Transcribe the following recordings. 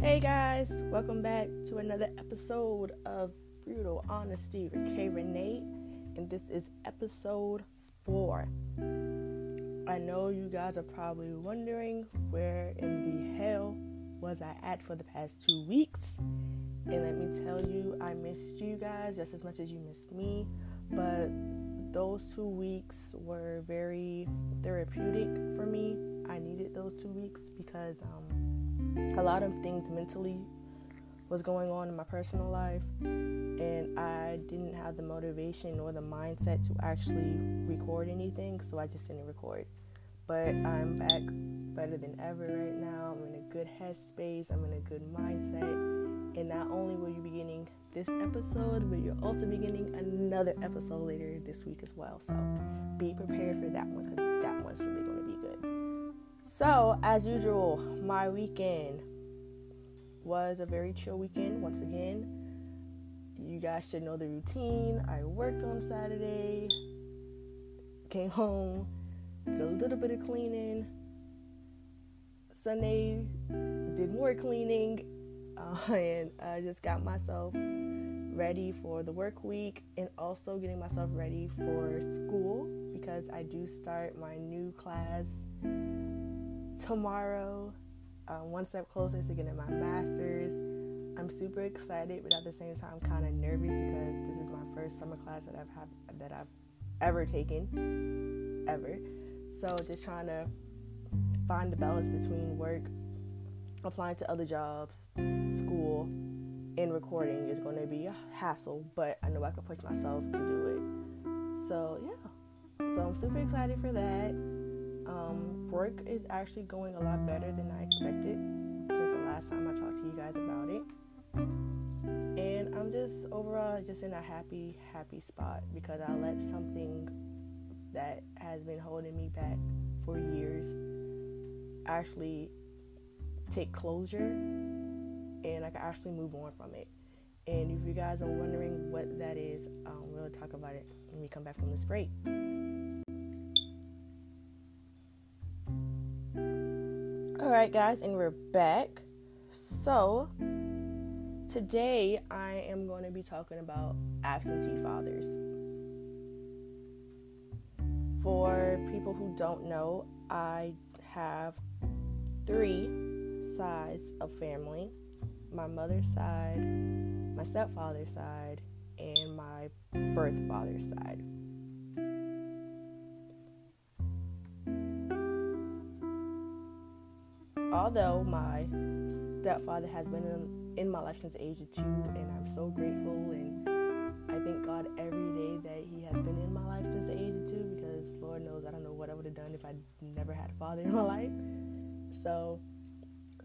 Hey guys, welcome back to another episode of Brutal Honesty with KayReenea, and this is episode four. I know you guys are probably wondering where in the hell was I at for the past two weeks, and let me tell you, I missed you guys just as much as you missed me, but those two weeks were very therapeutic for me. I needed those two weeks because um, a lot of things mentally was going on in my personal life, and I didn't have the motivation or the mindset to actually record anything, so I just didn't record. But I'm back better than ever right now. I'm in a good headspace, I'm in a good mindset, and not only will you be getting this episode, but you're also beginning another episode later this week as well. So be prepared for that one because that one's really So, as usual, my weekend was a very chill weekend once again. You guys should know the routine. I worked on Saturday, came home, did a little bit of cleaning. Sunday, did more cleaning, uh, and I just got myself ready for the work week and also getting myself ready for school because I do start my new class tomorrow. Uh, one step closer to getting my master's. I'm super excited, but at the same time, kind of nervous because this is my first summer class that I've have, that I've ever taken, ever. So just trying to find the balance between work, applying to other jobs, school, and recording is going to be a hassle, but I know I can push myself to do it. So, yeah. So, I'm super excited for that. Um, work is actually going a lot better than I expected since the last time I talked to you guys about it. And I'm just overall just in a happy, happy spot because I let something that has been holding me back for years actually take closure and I can actually move on from it. And if you guys are wondering what that is, um, we'll talk about it when we come back from this break. All right, guys, and we're back. So, today I am going to be talking about absentee fathers. For people who don't know, I have three sides of family my mother's side, my stepfather's side, and my birth father's side. Although my stepfather has been in, in my life since the age of two, and I'm so grateful and I thank God every day that He has been in my life since the age of two because Lord knows I don't know what I would have done if I never had a father in my life. So,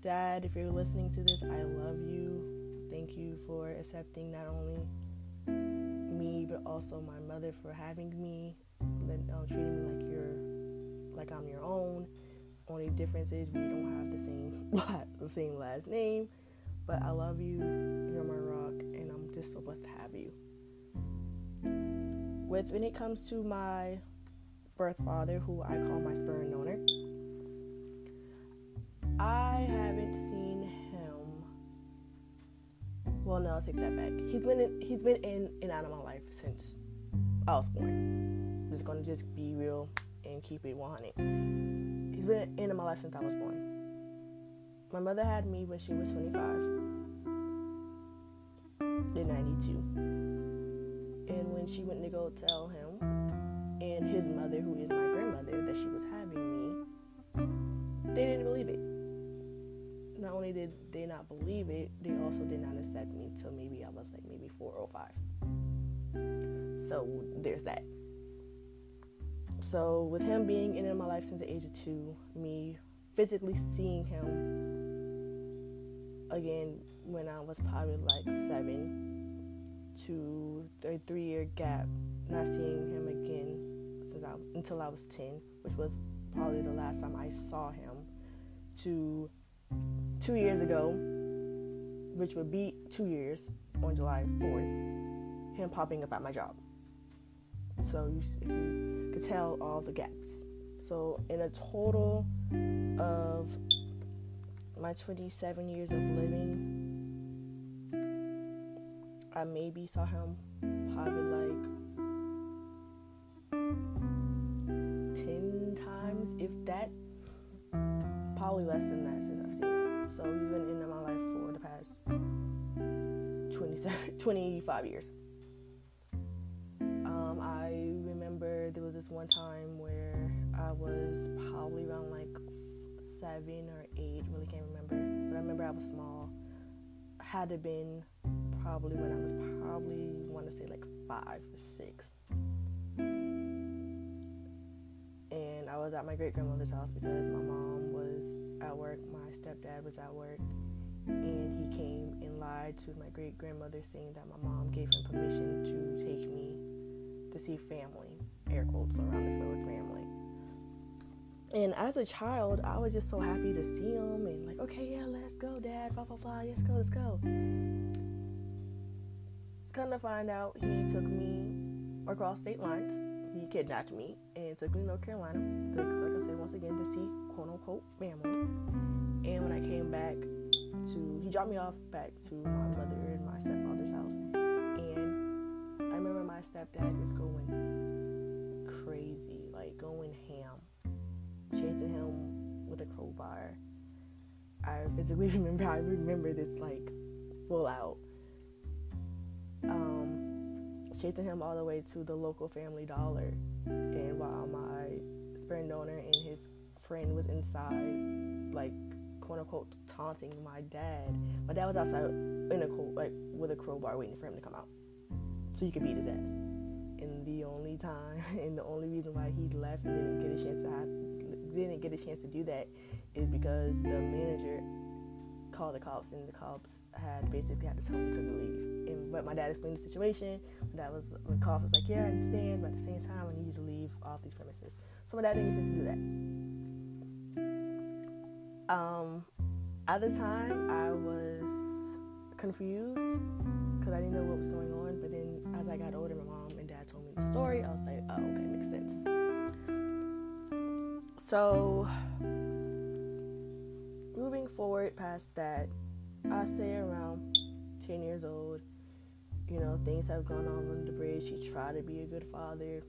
Dad, if you're listening to this, I love you. Thank you for accepting not only me but also my mother for having me, uh, treating me like you're like I'm your own. Only difference is we don't have the same the same last name, but I love you. You're my rock, and I'm just so blessed to have you. With when it comes to my birth father, who I call my sperm donor I haven't seen him. Well, no, I'll take that back. He's been in, he's been in and out of my life since I was born. I'm just gonna just be real and keep it 100. He's been in my life since I was born. My mother had me when she was 25 in 92. And when she went to go tell him and his mother, who is my grandmother, that she was having me, they didn't believe it not only did they not believe it, they also did not accept me until maybe I was like maybe four or five. So there's that. So with him being in my life since the age of two, me physically seeing him again when I was probably like seven to a three year gap, not seeing him again since I, until I was ten, which was probably the last time I saw him, to two years ago, which would be two years on July 4th, him popping up at my job. So you, you could tell all the gaps. So in a total of my 27 years of living, I maybe saw him probably like 10 times, if that. Probably less than that since I've seen him. So he's been in my life for the past 27, 25 years. There was this one time where I was probably around like seven or eight, really can't remember. But I remember I was small. Had to been probably when I was probably want to say like five or six. And I was at my great grandmother's house because my mom was at work, my stepdad was at work, and he came and lied to my great grandmother saying that my mom gave him permission to take me to see family, air quotes around the field family. And as a child, I was just so happy to see him and like, okay, yeah, let's go, dad, blah blah blah, let's go, let's go. Come to find out, he took me across state lines. He kidnapped me and took me to North Carolina, to, like I said, once again, to see quote unquote family. And when I came back to, he dropped me off back to my mother and my stepfather's house. And I remember my stepdad just going crazy, like going ham, chasing him with a crowbar. I physically remember, I remember this like full out. Um, chasing him all the way to the local family dollar. And while my sperm donor and his friend was inside, like quote unquote taunting my dad. My dad was outside in a like with a crowbar waiting for him to come out, so you could beat his ass. Time, and the only reason why he left and didn't get a chance to have, didn't get a chance to do that, is because the manager called the cops, and the cops had basically had to tell him to leave. And but my dad explained the situation. My dad was the cop was like, "Yeah, I understand, but at the same time, I need you to leave off these premises." So my dad didn't get a chance to do that. Um, at the time, I was confused because I didn't know what was going on. But then, as I got older, my mom the story. I was like, "Oh, okay, makes sense." So, moving forward past that, I say around 10 years old, you know, things have gone on under the bridge. He tried to be a good father.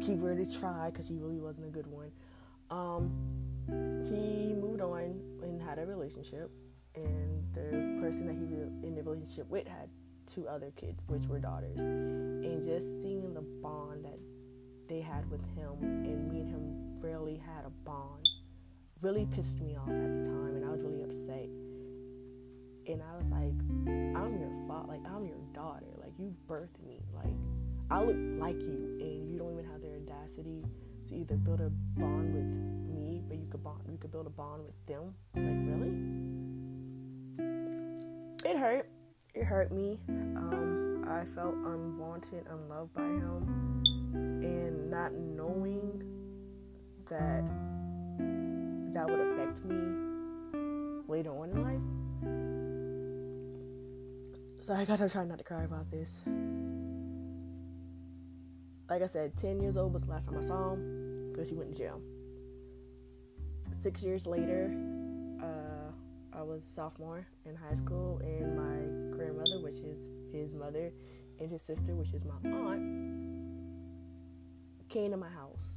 Keyword is try because he really wasn't a good one. Um, he moved on and had a relationship, and the person that he was in the relationship with had two other kids, which were daughters. And just seeing the bond that they had with him, and me and him really had a bond, really pissed me off at the time, and I was really upset. And I was like, I'm your father, like I'm your daughter, like you birthed me, like I look like you, and you don't even have the audacity to either build a bond with me, but you could bond, you could build a bond with them. Like really, it hurt. It hurt me. Um, I felt unwanted, unloved by him, and not knowing that that would affect me later on in life. So I gotta try not to cry about this. Like I said, 10 years old was the last time I saw him because he went to jail. Six years later, uh, I was sophomore in high school, and my grandmother, which is his mother, and his sister, which is my aunt, came to my house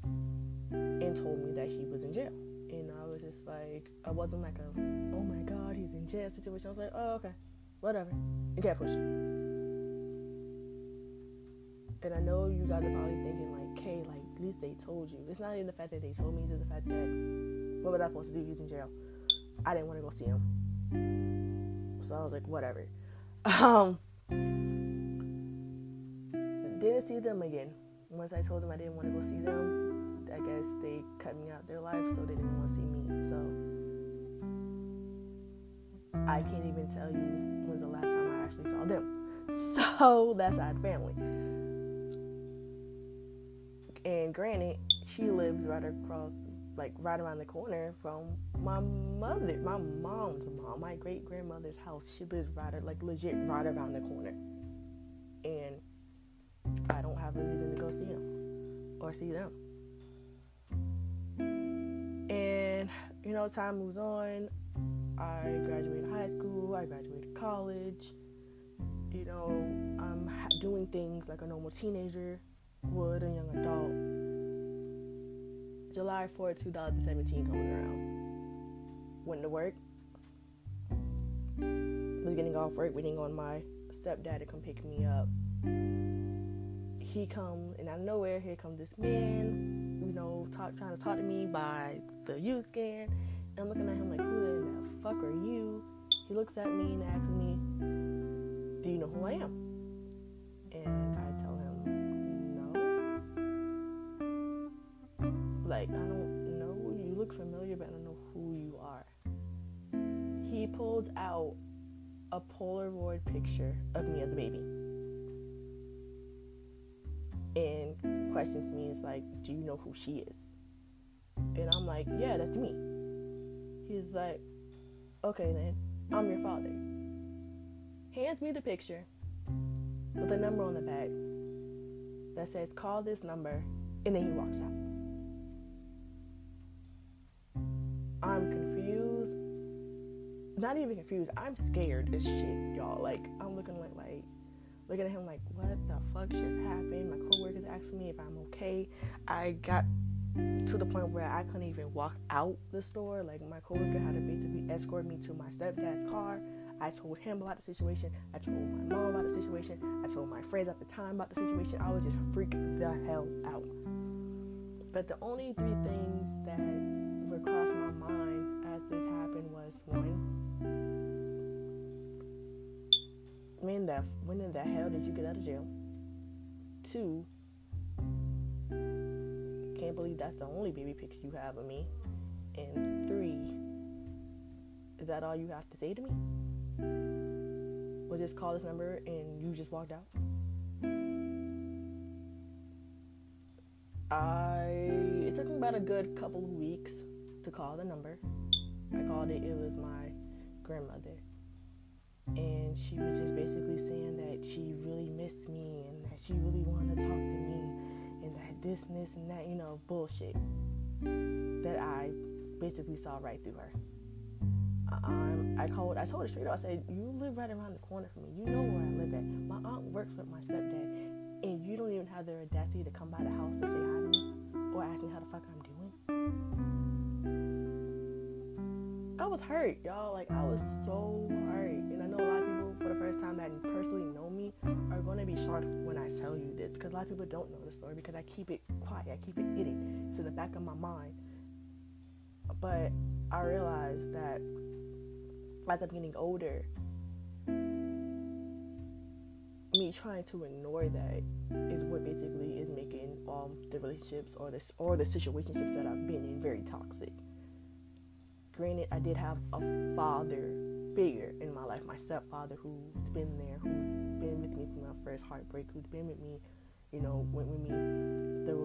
and told me that he was in jail. And I was just like, I wasn't like a, oh my god, he's in jail situation. I was like, oh, okay, whatever. And kept pushing. And I know you guys are probably thinking, like, okay, like, at least they told you. It's not even the fact that they told me, it's just the fact that, what was I supposed to do? He's in jail. I didn't want to go see him. So I was like, whatever. Um, didn't see them again. Once I told them I didn't want to go see them, I guess they cut me out their life, so they didn't want to see me. So I can't even tell you when's the last time I actually saw them. So that's our family. And granted, she lives right across, like right around the corner from my mother, my mom's mom, my great grandmother's house. She lives right, like legit right around the corner. And I don't have a reason to go see him or see them. And you know, time moves on. I graduated high school. I graduated college. You know, I'm doing things like a normal teenager would, a young adult. July 4th, 2017 coming around. Went to work. Was getting off work, waiting on my stepdad to come pick me up. He come and out of nowhere, here comes this man, you know, talk, trying to talk to me by the U scan. And I'm looking at him like, who the fuck are you? He looks at me and asks me, do you know who I am? And I don't know. You look familiar, but I don't know who you are. He pulls out a Polaroid picture of me as a baby. And questions me, it's like, do you know who she is? And I'm like, yeah, that's me. He's like, okay then, I'm your father. Hands me the picture with a number on the back that says, call this number, and then he walks out. Not even confused. I'm scared as shit, y'all. Like I'm looking like like looking at him like, what the fuck just happened? My coworkers asking me if I'm okay. I got to the point where I couldn't even walk out the store. Like my coworker had to basically escort me to my stepdad's car. I told him about the situation. I told my mom about the situation. I told my friends at the time about the situation. I was just freaked the hell out. But the only three things that were cross my mind this happened was one, when the when in the hell did you get out of jail? Two, can't believe that's the only baby picture you have of me. And three, is that all you have to say to me? Was just call this number and you just walked out? I it took me about a good couple of weeks to call the number. I called it, it was my grandmother. And she was just basically saying that she really missed me and that she really wanted to talk to me and that this and this and that, you know, bullshit that I basically saw right through her. Um, I called. I told her straight up. I said, "You live right around the corner from me. You know where I live at. My aunt works with my stepdad, and you don't even have the audacity to come by the house and say hi to me or ask me how the fuck I'm doing." I was hurt, y'all. Like I was so hurt, and I know a lot of people for the first time that personally know me are going to be shocked when I tell you this because a lot of people don't know the story because I keep it quiet. I keep it hidden. It's in the back of my mind. But I realized that as I'm getting older, me trying to ignore that is what basically is making um the relationships or this or the situationships that I've been in very toxic. Granted, I did have a father figure in my life, my stepfather who's been there, who's been with me through my first heartbreak, who's been with me, you know, went with me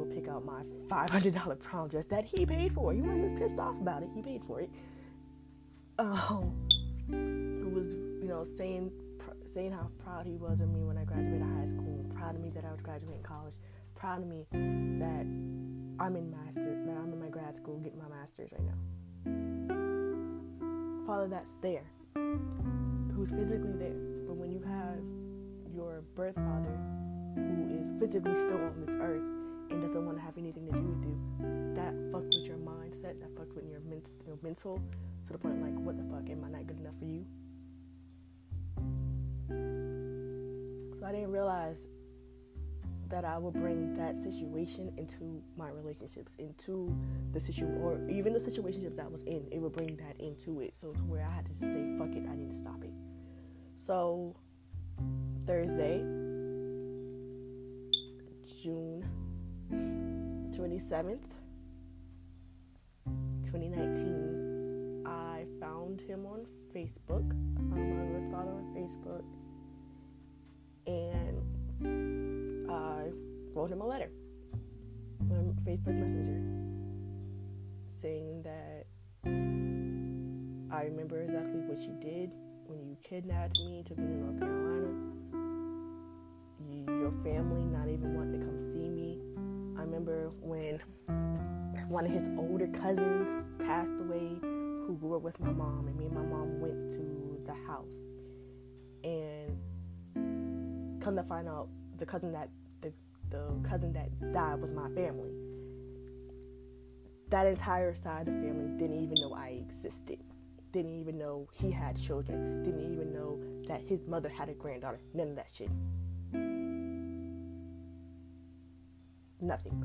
will pick out my five hundred dollar prom dress that he paid for. He was pissed off about it. He paid for it. Um, who was, you know, saying saying how proud he was of me when I graduated high school, proud of me that I was graduating college, proud of me that I'm in master, that I'm in my grad school getting my master's right now. Father that's there, who's physically there, but when you have your birth father who is physically still on this earth and doesn't want to have anything to do with you, that fucks with your mindset, that fucks with your, men- your mental to the point like, what the fuck, am I not good enough for you? So I didn't realize that I would bring that situation into my relationships, into the situation, or even the situationships that I was in. It would bring that into it, so to where I had to say, "Fuck it, I need to stop it." So Thursday, June twenty seventh, twenty nineteen, I found him on Facebook. I found my father on Facebook, and I wrote him a letter on Facebook Messenger saying that I remember exactly what you did when you kidnapped me, took me to North Carolina. You, your family not even wanting to come see me. I remember when one of his older cousins passed away who grew up with my mom, and me and my mom went to the house. And come to find out, the cousin that the the cousin that died was my family. That entire side of the family didn't even know I existed. Didn't even know he had children. Didn't even know that his mother had a granddaughter. None of that shit. Nothing.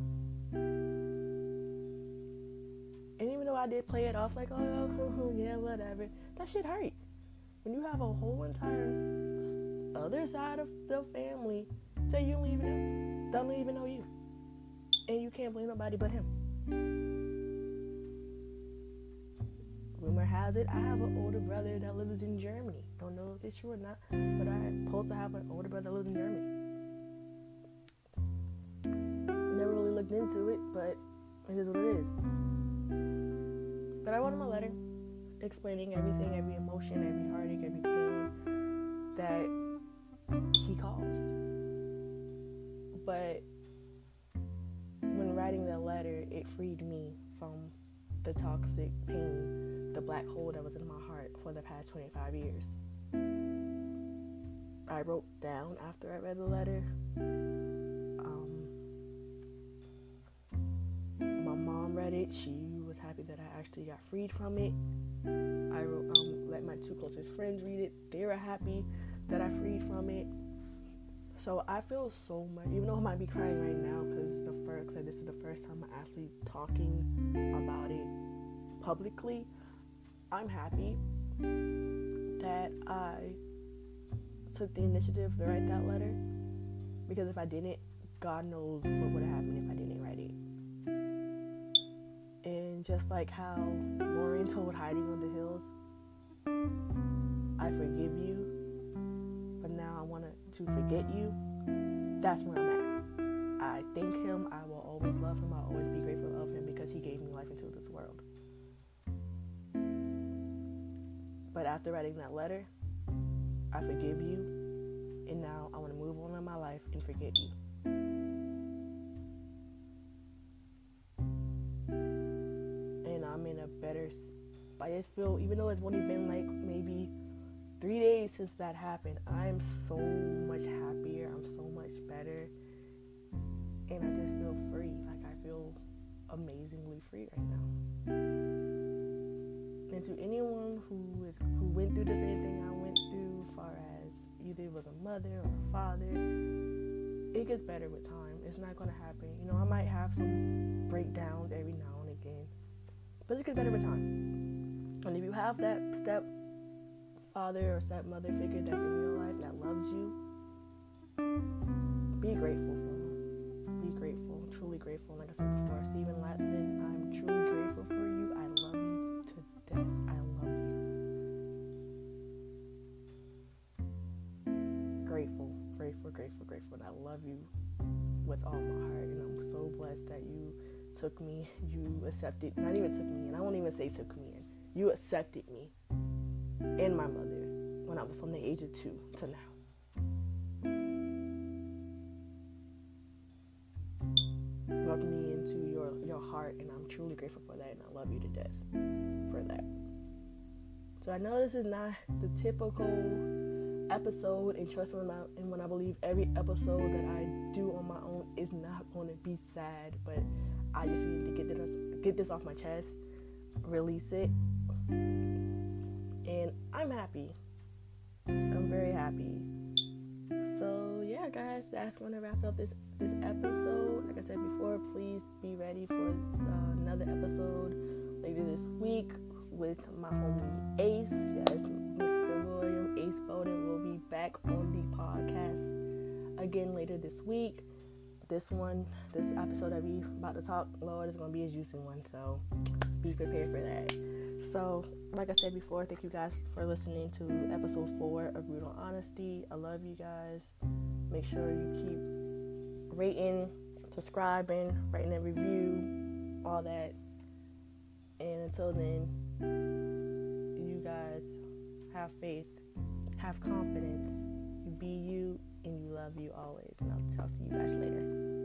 And even though I did play it off like, oh, oh yeah, whatever, that shit hurt. When you have a whole entire other side of the family that you don't even know, don't even know you, and you can't blame nobody but him. Rumor has it, I have an older brother that lives in Germany. Don't know if it's true or not, but I'm supposed to have an older brother that lives in Germany. Never really looked into it, but it is what it is. But I wrote him a letter explaining everything, every emotion, every heartache, every pain that he caused. But when writing that letter, it freed me from the toxic pain, the black hole that was in my heart for the past 25 years. I wrote down after I read the letter. Um, my mom read it. She was happy that I actually got freed from it. I wrote, um, let my two closest friends read it. They were happy that I freed from it. So I feel so much, even though I might be crying right now because the first, like this is the first time I'm actually talking about it publicly. I'm happy that I took the initiative to write that letter because if I didn't, God knows what would have happened if I didn't write it. And just like how Lauren told Heidi on the Hills, I forgive you, to forget you. That's where I'm at. I thank him. I will always love him. I'll always be grateful of him because he gave me life into this world. But after writing that letter, I forgive you, and now I want to move on in my life and forget you. And I'm in a better. I just feel, even though it's only been like maybe three days since that happened, I'm so much happier. I'm so much better. And I just feel free. Like I feel amazingly free right now. And to anyone who is who went through the same thing I went through, far as either it was a mother or a father, it gets better with time. It's not gonna happen. You know, I might have some breakdowns every now and again but it gets better with time. And if you have that step father or stepmother figure that's in your life that loves you, be grateful for them. Be grateful, truly grateful. Like I said before, Stephen Latson, I'm truly grateful for you. I love you to death. I love you. Grateful, grateful, grateful, grateful. And I love you with all my heart. And I'm so blessed that you took me, you accepted, not even took me in, I won't even say took me in, you accepted me and my mother when I was from the age of two to now. Welcome me into your, your heart, and I'm truly grateful for that, and I love you to death for that. So I know this is not the typical episode, and trust me when I, and when I believe every episode that I do on my own is not going to be sad, but I just need to get this get this off my chest, release it, and I'm happy. I'm very happy. So yeah, guys, that's gonna wrap up this this episode. Like I said before, please be ready for uh, another episode later this week with my homie Ace. Yes, Mr. William Ace Bowden will be back on the podcast again later this week this one, this episode that we about to talk, Lord, is gonna be a juicy one. So be prepared for that. So, like I said before, thank you guys for listening to episode four of Brutal Honesty. I love you guys. Make sure you keep rating, subscribing, writing a review, all that. And until then, you guys have faith, have confidence, be you, and you love you always. And I'll talk to you guys later.